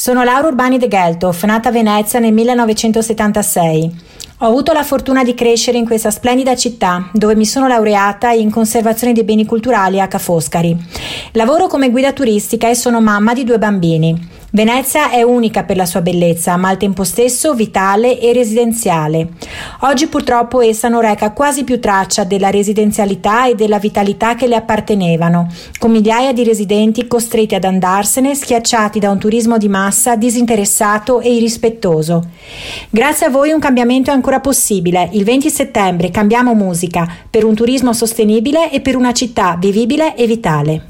Sono Laura Urbani de Geltof, nata a Venezia nel 1976. Ho avuto la fortuna di crescere in questa splendida città, dove mi sono laureata in conservazione dei beni culturali a Ca' Foscari. Lavoro come guida turistica e sono mamma di due bambini. Venezia è unica per la sua bellezza, ma al tempo stesso vitale e residenziale. Oggi purtroppo essa non reca quasi più traccia della residenzialità e della vitalità che le appartenevano, con migliaia di residenti costretti ad andarsene, schiacciati da un turismo di massa disinteressato e irrispettoso. Grazie a voi un cambiamento è ancora possibile. Il 20 settembre cambiamo musica per un turismo sostenibile e per una città vivibile e vitale.